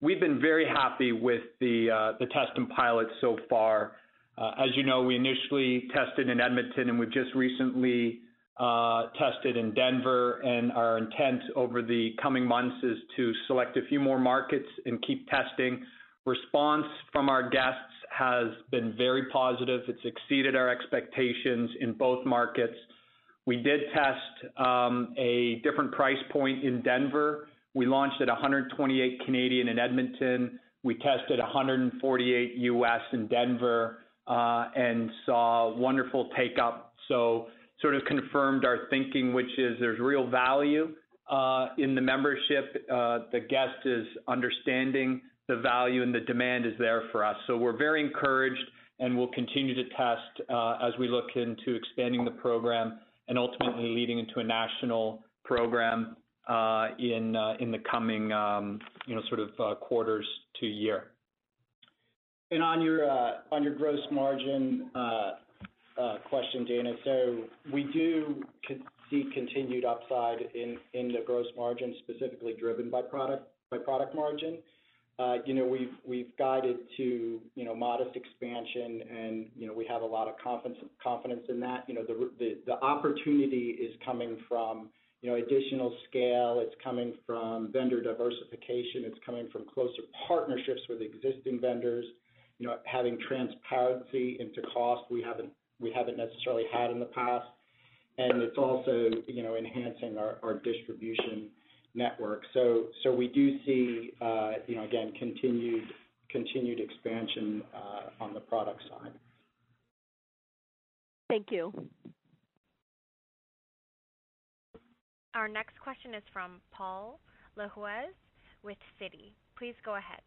we've been very happy with the uh the test and pilot so far. Uh, as you know, we initially tested in Edmonton, and we've just recently tested in Denver, and our intent over the coming months is to select a few more markets and keep testing. Response from our guests has been very positive. It's exceeded our expectations in both markets. We did test um, a different price point in Denver. We launched at 128 Canadian in Edmonton. We tested 148 US in Denver, uh, and saw wonderful take-up. So sort of confirmed our thinking, which is there's real value uh, in the membership. Uh, the guest is understanding the value, and the demand is there for us. So we're very encouraged, and we'll continue to test uh, as we look into expanding the program and ultimately leading into a national program uh, uh, in the coming um, you know, sort of, quarters to year. And on your uh on your gross margin question, Dana, so we do see continued upside in in the gross margin, specifically driven by product by product margin. You know, we've we've guided to you know, modest expansion, and you know, we have a lot of confidence confidence in that. You know, the opportunity is coming from you know, additional scale. It's coming from vendor diversification. It's coming from closer partnerships with existing vendors, you know, having transparency into cost we haven't we haven't necessarily had in the past. and it's also, you know, enhancing our distribution network. So so we do see, uh, you know, again, continued continued expansion uh, on the product side. Thank you. Our next question is from Paul Lejuez with Citi. Please go ahead.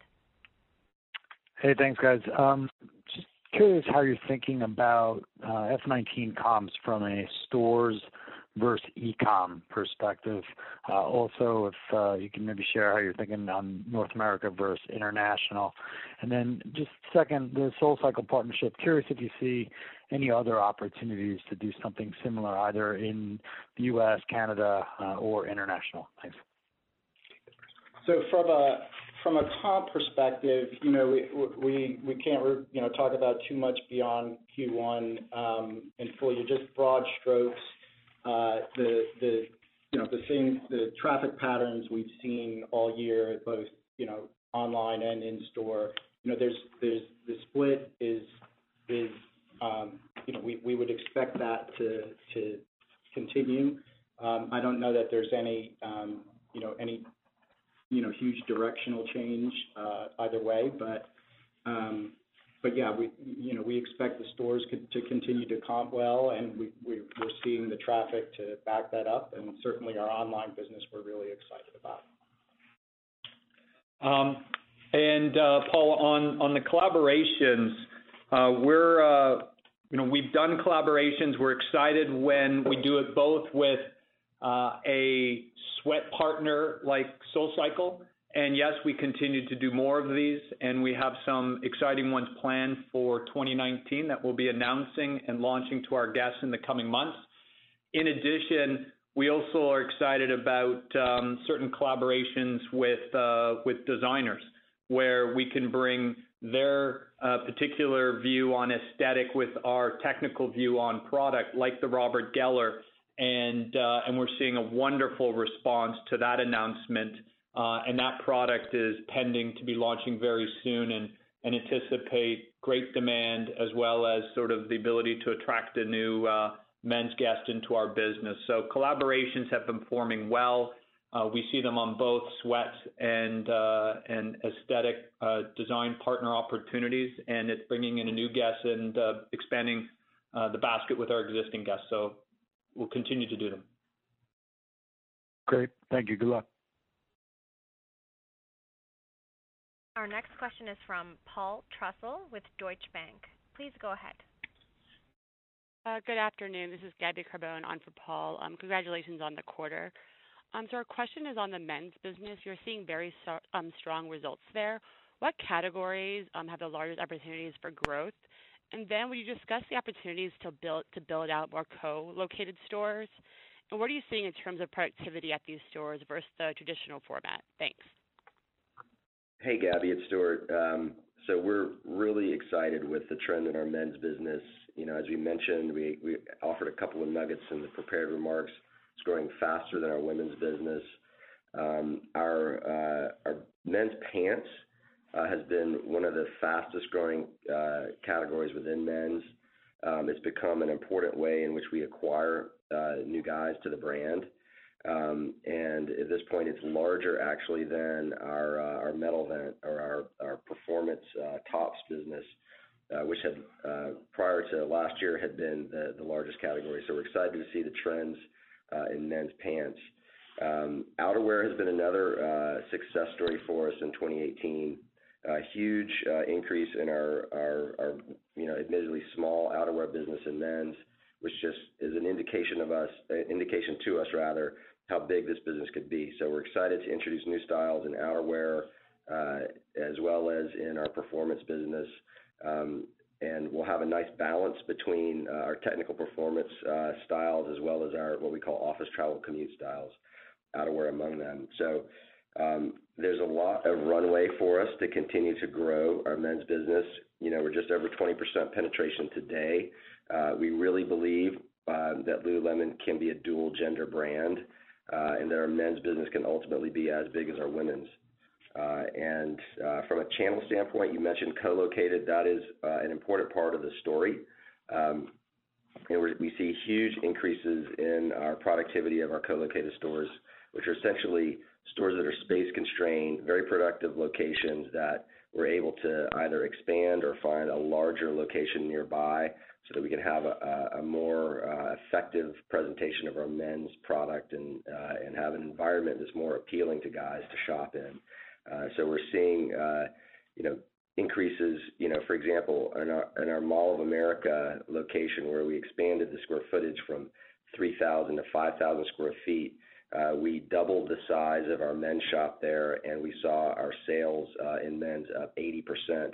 Hey, thanks, guys. Um, just curious how you're thinking about uh, FY 2019 comps from a stores versus e-com perspective. Uh, also, if uh, you can maybe share how you're thinking on North America versus international. And then just second, the SoulCycle partnership. Curious if you see any other opportunities to do something similar, either in the U.S., Canada, uh, or international. Thanks. So from a comp perspective, you know, we can't you know, talk about too much beyond Q1 and um, full year. Just broad strokes, Uh, know, the traffic patterns we've seen all year, both you know, online and in store, you know, there's the split is um, you know, we would expect that to continue. Um, I don't know that there's any um, you know, any huge directional change uh, either way. But yeah, we you know, we expect the stores to continue to comp well, and we're seeing the traffic to back that up. And certainly our online business we're really excited about. Um, and, uh, Paul, on on the collaborations, uh, we're, uh, you know, we've done collaborations. We're excited when we do it both with a sweat partner like SoulCycle. And yes, we continue to do more of these, and we have some exciting ones planned for 2019 that we'll be announcing and launching to our guests in the coming months. In addition, we also are excited about um, certain collaborations with uh, with designers, where we can bring their uh, particular view on aesthetic with our technical view on product, like the Robert Geller. And uh and we're seeing a wonderful response to that announcement. Uh, and that product is pending to be launching very soon and anticipate great demand as well as sort of the ability to attract a new uh, men's guest into our business. So collaborations have been forming well. Uh, we see them on both sweat and aesthetic design partner opportunities, and it's bringing in a new guest and expanding the basket with our existing guests. So we'll continue to do them. Great. Thank you. Good luck. Our next question is from Paul Trussell with Deutsche Bank. Please go ahead. Uh, good afternoon. This is Gabby Carbone on for Paul. Um, congratulations on the quarter. Um so our question is on the men's business. You're seeing very um, strong results there. What categories um, have the largest opportunities for growth? And then will you discuss the opportunities to build out more co-located stores? And what are you seeing in terms of productivity at these stores versus the traditional format? Thanks. Hey, Gabby, it's Stuart. Um, so we're really excited with the trend in our men's business. You know, as we mentioned, we offered a couple of nuggets in the prepared remarks. It's growing faster than our women's business. Um our uh our men's pants uh, has been one of the fastest-growing uh, categories within men's. Um, it's become an important way in which we acquire uh, new guys to the brand. Um, and at this point, it's larger actually than our uh, our Metal Vent or our our performance uh, tops business, uh, which had prior to last year had been the the largest category. So we're excited to see the trends in men's pants. Um, outerwear has been another success story for us in 2018. A huge increase in our our you know, admittedly small outerwear business in men's, which just is an indication of us, an indication to us rather, how big this business could be. So we're excited to introduce new styles in outerwear, as well as in our performance business. Um, and we'll have a nice balance between our technical performance styles as well as our what we call office travel commute styles, outerwear among them. So um, there's a lot of runway for us to continue to grow our men's business. You know, we're just over 20% penetration today. Uh, we really believe uh, that Lululemon can be a dual gender brand, uh, and that our men's business can ultimately be as big as our women's. And from a channel standpoint, you mentioned co-located. That is an important part of the story. Um, we see huge increases in our productivity of our co-located stores, which are essentially stores that are space-constrained, very productive locations that we're able to either expand or find a larger location nearby so that we can have a more uh, effective presentation of our men's product and uh, and have an environment that's more appealing to guys to shop in. Uh, so we're seeing uh, you know increases, you know for example, in our in our Mall of America location, where we expanded the square footage from 3,000 to 5,000 sq ft. We doubled the size of our men's shop there, and we saw our sales in men's up 80%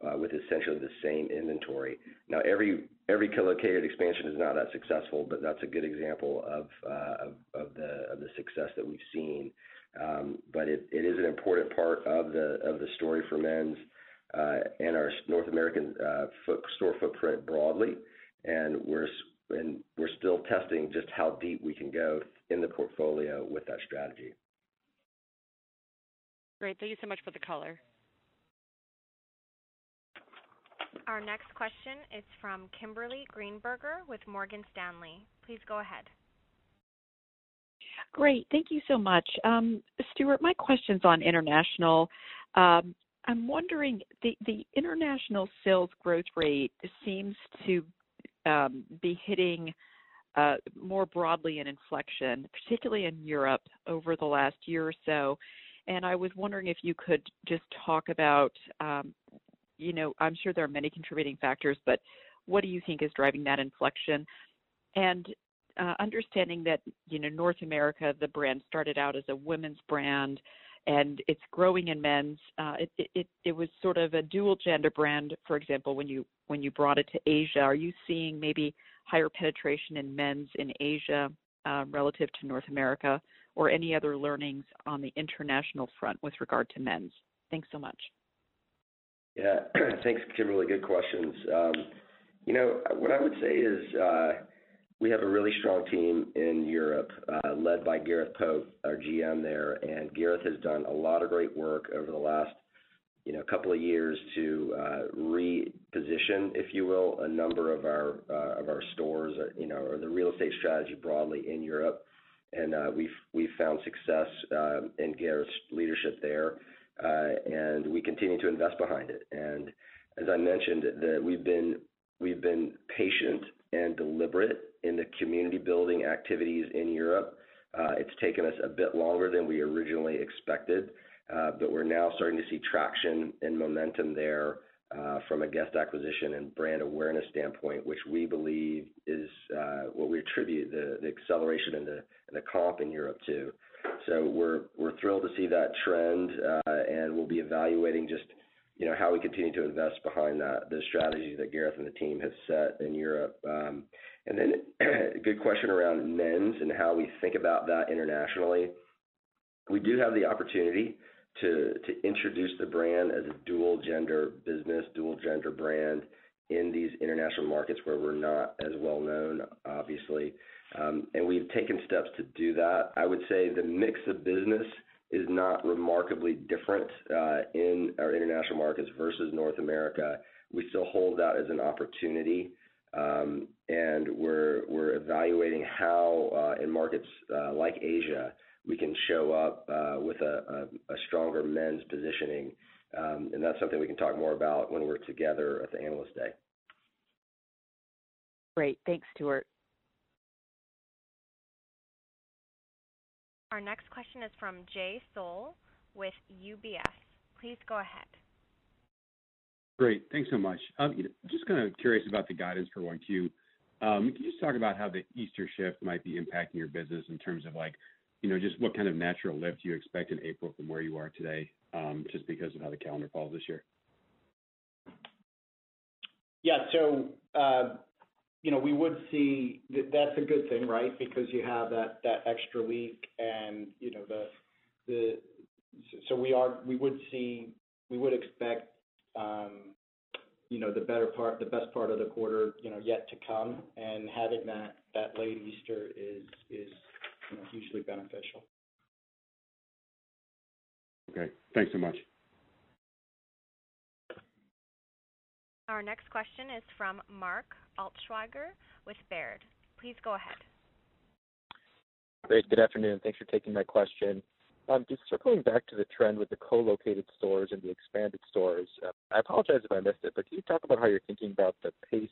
Uh, with essentially the same inventory. Now, every co-located expansion is not that successful, but that's a good example of uh, the success that we've seen. Um but it is an important part of the story for men's uh, and our North American store footprint broadly. And we're still testing just how deep we can go in the portfolio with that strategy. Great. Thank you so much for the color. Our next question is from Kimberly Greenberger with Morgan Stanley. Please go ahead. Great. Thank you so much. Um, Stuart, my question's on international. Um, I'm wondering, the international sales growth rate seems to um, be hitting uh, more broadly an inflection, particularly in Europe over the last year or so. And I was wondering if you could just talk about, I'm sure there are many contributing factors, but what do you think is driving that inflection? And uh, understanding that you know, North America, the brand started out as a women's brand, and it's growing in men's. It was sort of a dual-gender brand, for example, when you brought it to Asia. Are you seeing maybe higher penetration in men's in Asia relative to North America, or any other learnings on the international front with regard to men's? Thanks so much. Yeah. Thanks, Kimberly. Good questions. Um, you know, what I would say is uh, we have a really strong team in Europe, uh, led by Gareth Pope, our GM there. And Gareth has done a lot of great work over the last you know, couple of years to uh, reposition, if you will, a number of our uh of our stores you know, or the real estate strategy broadly in Europe. And uh we've we've found success in Gareth's leadership there, Uh, and we continue to invest behind it. And as I mentioned, that we've been we've been patient and deliberate in the community-building activities in Europe. Uh, it's taken us a bit longer than we originally expected, uh, but we're now starting to see traction and momentum there from a guest acquisition and brand awareness standpoint, which we believe is what we attribute the acceleration and the comp in Europe to. So we're thrilled to see that trend, uh, and we'll be evaluating just you know, how we continue to invest behind that, the strategies that Gareth and the team have set in Europe. Um, and then, good question around men's and how we think about that internationally. We do have the opportunity to introduce the brand as a dual-gender business, dual-gender brand in these international markets where we're not as well known, obviously. Um and we've taken steps to do that. I would say the mix of business is not remarkably different uh, in our international markets versus North America. We still hold that as an opportunity, um, and we're evaluating how, uh, in markets uh, like Asia, we can show up with a stronger men's positioning. Um, that's something we can talk more about when we're together at the Analyst Day. Great. Thanks, Stuart. Our next question is from Jay Sole with UBS. Please go ahead. Great. Thanks so much. Um, just kind of curious about the guidance for 1Q. Um, can you just talk about how the Easter shift might be impacting your business in terms of like, you know, just what kind of natural lift you expect in April from where you are today, just because of how the calendar falls this year? Yeah. So um you know, we would see that's a good thing, right? Because you have that that extra week, and you know, the the so we are we would see, we would expect you know, the better part the best part of the quarter you know, yet to come, and having that that late Easter is you know, hugely beneficial. Okay. Thanks so much. Our next question is from Mark Altschwager with Baird. Please go ahead. Great. Good afternoon. Thanks for taking my question. Um, just circling back to the trend with the co-located stores and the expanded stores. Uh, I apologize if I missed it, but can you talk about how you're thinking about the pace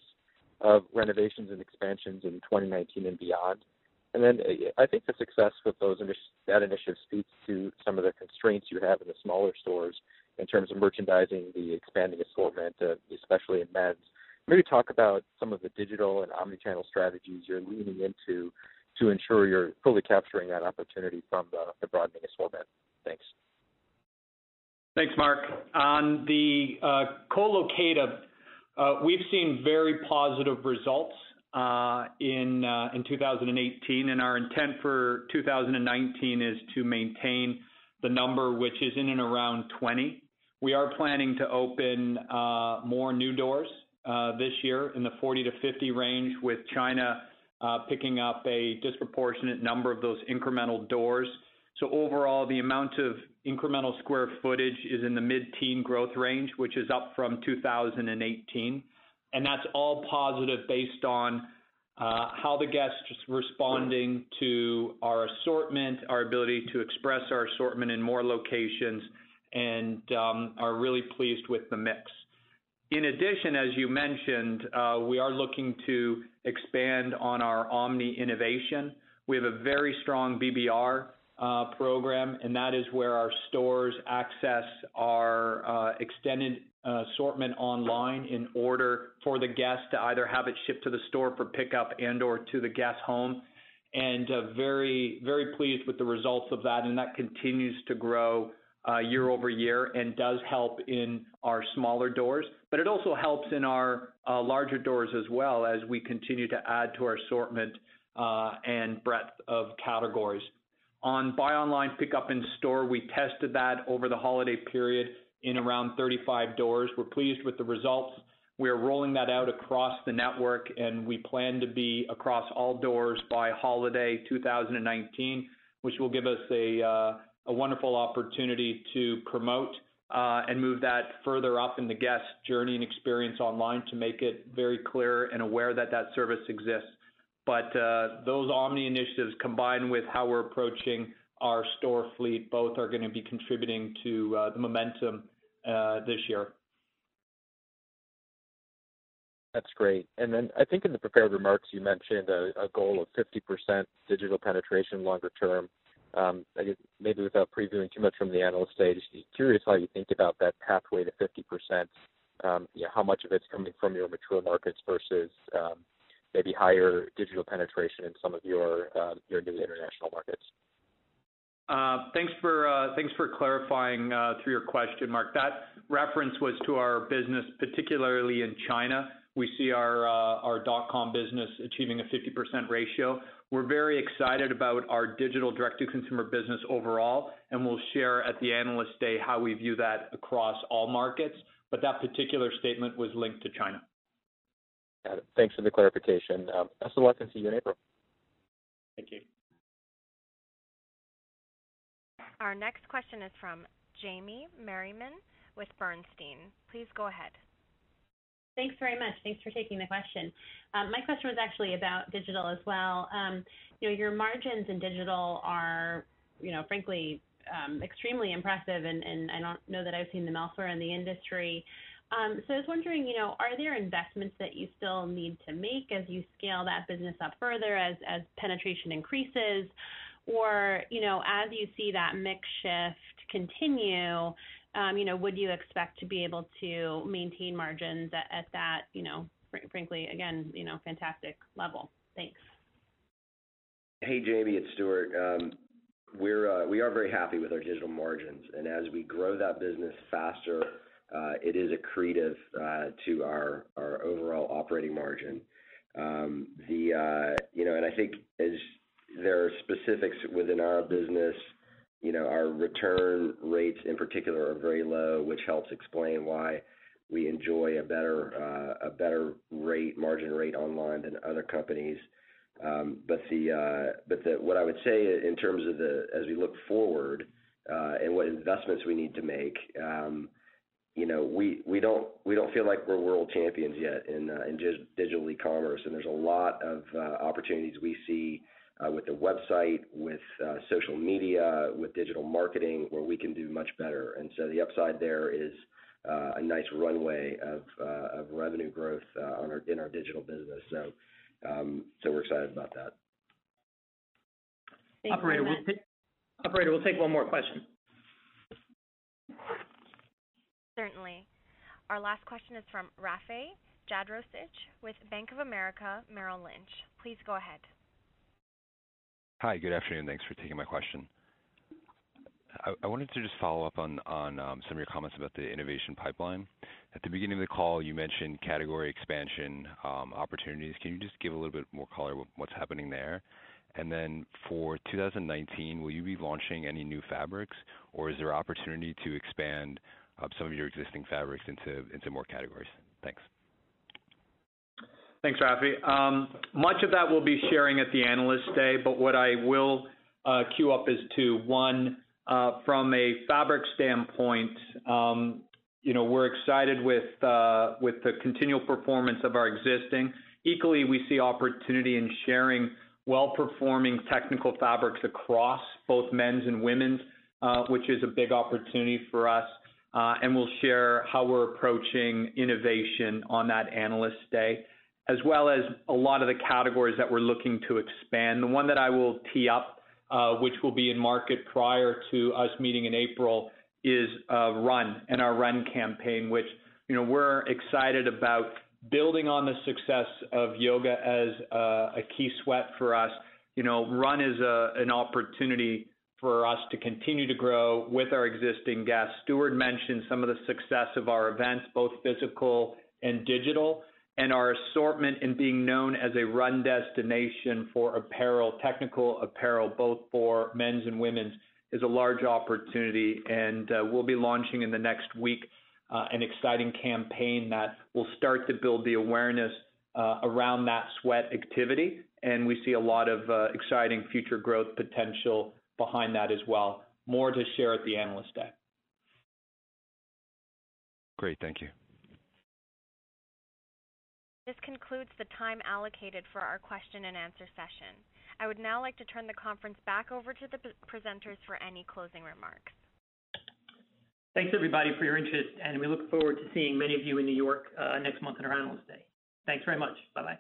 of renovations and expansions in 2019 and beyond? Uh, I think the success with those that initiative speaks to some of the constraints you have in the smaller stores in terms of merchandising the expanding assortment, uh, especially in men's. Maybe talk about some of the digital and omni-channel strategies you're leaning into to ensure you're fully capturing that opportunity from the broadening assortment. Thanks. Thanks, Mark. On the uh, co-located, we've seen very positive results Uh, in uh, 2018, and our intent for 2019 is to maintain the number, which is in and around 20. We are planning to open uh, more new doors this year in the 40-50 range, with China picking up a disproportionate number of those incremental doors. So overall, the amount of incremental square footage is in the mid-teen growth range, which is up from 2018. And that's all positive based on uh, how the guest is responding to our assortment, our ability to express our assortment in more locations, and um, are really pleased with the mix. In addition, as you mentioned, uh, we are looking to expand on our omni innovation. We have a very strong BBR program, and that is where our stores access our uh, extended uh, assortment online in order for the guest to either have it shipped to the store for pickup and/or to the guest home. And uh, very very pleased with the results of that, and that continues to grow uh, year-over-year and does help in our smaller doors. But it also helps in our larger doors as well as we continue to add to our assortment and breadth of categories. On buy online, pick up in store, we tested that over the holiday period in around 35 doors. We're pleased with the results. We are rolling that out across the network, and we plan to be across all doors by holiday 2019, which will give us a uh, wonderful opportunity to promote uh, and move that further up in the guest journey and experience online to make it very clear and aware that that service exists. But uh, those omni initiatives, combined with how we're approaching our store fleet, both are going to be contributing to uh, the momentum uh, this year. That's great. And then I think in the prepared remarks, you mentioned a goal of 50% digital penetration longer term. Um, I guess maybe without previewing too much from the Analyst Day, just curious how you think about that pathway to 50%. You know, How much of it's coming from your mature markets versus um, maybe higher digital penetration in some of your your new international markets? Uh, thanks for uh, thanks for clarifying uh, through your question, Mark. That reference was to our business, particularly in China. We see our our dot-com business achieving a 50% ratio. We're very excited about our digital direct-to-consumer business overall, and we'll share at the Analyst Day how we view that across all markets. But That particular statement was linked to China. Got it. Thanks for the clarification. Um, best of luck, and see you in April. Thank you. Our next question is from Jamie Merriman with Bernstein. Please go ahead. Thanks very much. Thanks for taking the question. Um, my question was actually about digital as well. Um, you know, Your margins in digital are you know, frankly extremely impressive, and I don't know that I've seen them elsewhere in the industry. I was wondering, you know, are there investments that you still need to make as you scale that business up further as as penetration increases? Or, you know, as you see that mix shift continue, you know, would you expect to be able to maintain margins at that, you know, frankly, again, you know, fantastic level? Thanks. Hey, Jamie, it's Stuart. Um, we're uh we are very happy with our digital margins. And as we grow that business faster, it is accretive uh, to our overall operating margin. Um, uh, and I think as there are specifics within our business, our return rates in particular are very low, which helps explain why we enjoy a better uh, rate, margin rate online than other companies. Um, but what I would say in terms of as we look forward, and what investments we need to make, um, you know, we we don't we don't feel like we're world champions yet in uh, in digital e-commerce, and there's a lot of uh, opportunities we see uh, with the website, with uh, social media, with digital marketing, where we can do much better. And so the upside there is uh, a nice runway of uh, of revenue growth uh, on our in our digital business. So um, so we're excited about that. Thanks Operator, we'll take, operator, we'll take one more question. Certainly. Our last question is from Rafe Jadrosich with Bank of America Merrill Lynch. Please go ahead. Hi, good afternoon. Thanks for taking my question. I wanted to just follow up on um, some of your comments about the innovation pipeline. At the beginning of the call, you mentioned category expansion um, opportunities. Can you just give a little bit more color what's happening there? And then For 2019, will you be launching any new fabrics, or is there opportunity to expand some of your existing fabrics into more categories? Thanks. Thanks, Rafi. Um, much of that we'll be sharing at the Analyst Day, but what I will uh, queue up is to, One, uh, from a fabric standpoint, um, you know, we're excited with uh, with the continual performance of our existing. Equally, we see opportunity in sharing well-performing technical fabrics across both men's and women's, which is a big opportunity for us. And we'll share how we're approaching innovation on that Analyst Day as well as a lot of the categories that we're looking to expand. The one that I will tee up, uh, which will be in market prior to us meeting in April, is uh, Run and our Run campaign, which you know we're excited about building on the success of yoga as a key sweat for us. You know, Run is an opportunity for us to continue to grow with our existing guests. Stuart mentioned some of the success of our events, both physical and digital and our assortment in being known as a run destination for apparel, technical apparel, both for men's and women's, is a large opportunity. And uh, we'll be launching in the next week uh, an exciting campaign that will start to build the awareness uh, around that sweat activity. And we see a lot of exciting future growth potential behind that as well. More to share at the Analyst Day. Great. Thank you. This concludes the time allocated for our question and answer session. I would now like to turn the conference back over to the presenters for any closing remarks. Thanks, everybody, for your interest, and we look forward to seeing many of you in New York uh, next month at our Analyst Day. Thanks very much. Bye-bye.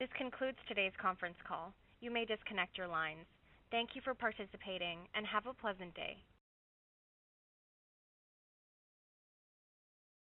This concludes today's conference call. You may disconnect your lines. Thank you for participating, and have a pleasant day.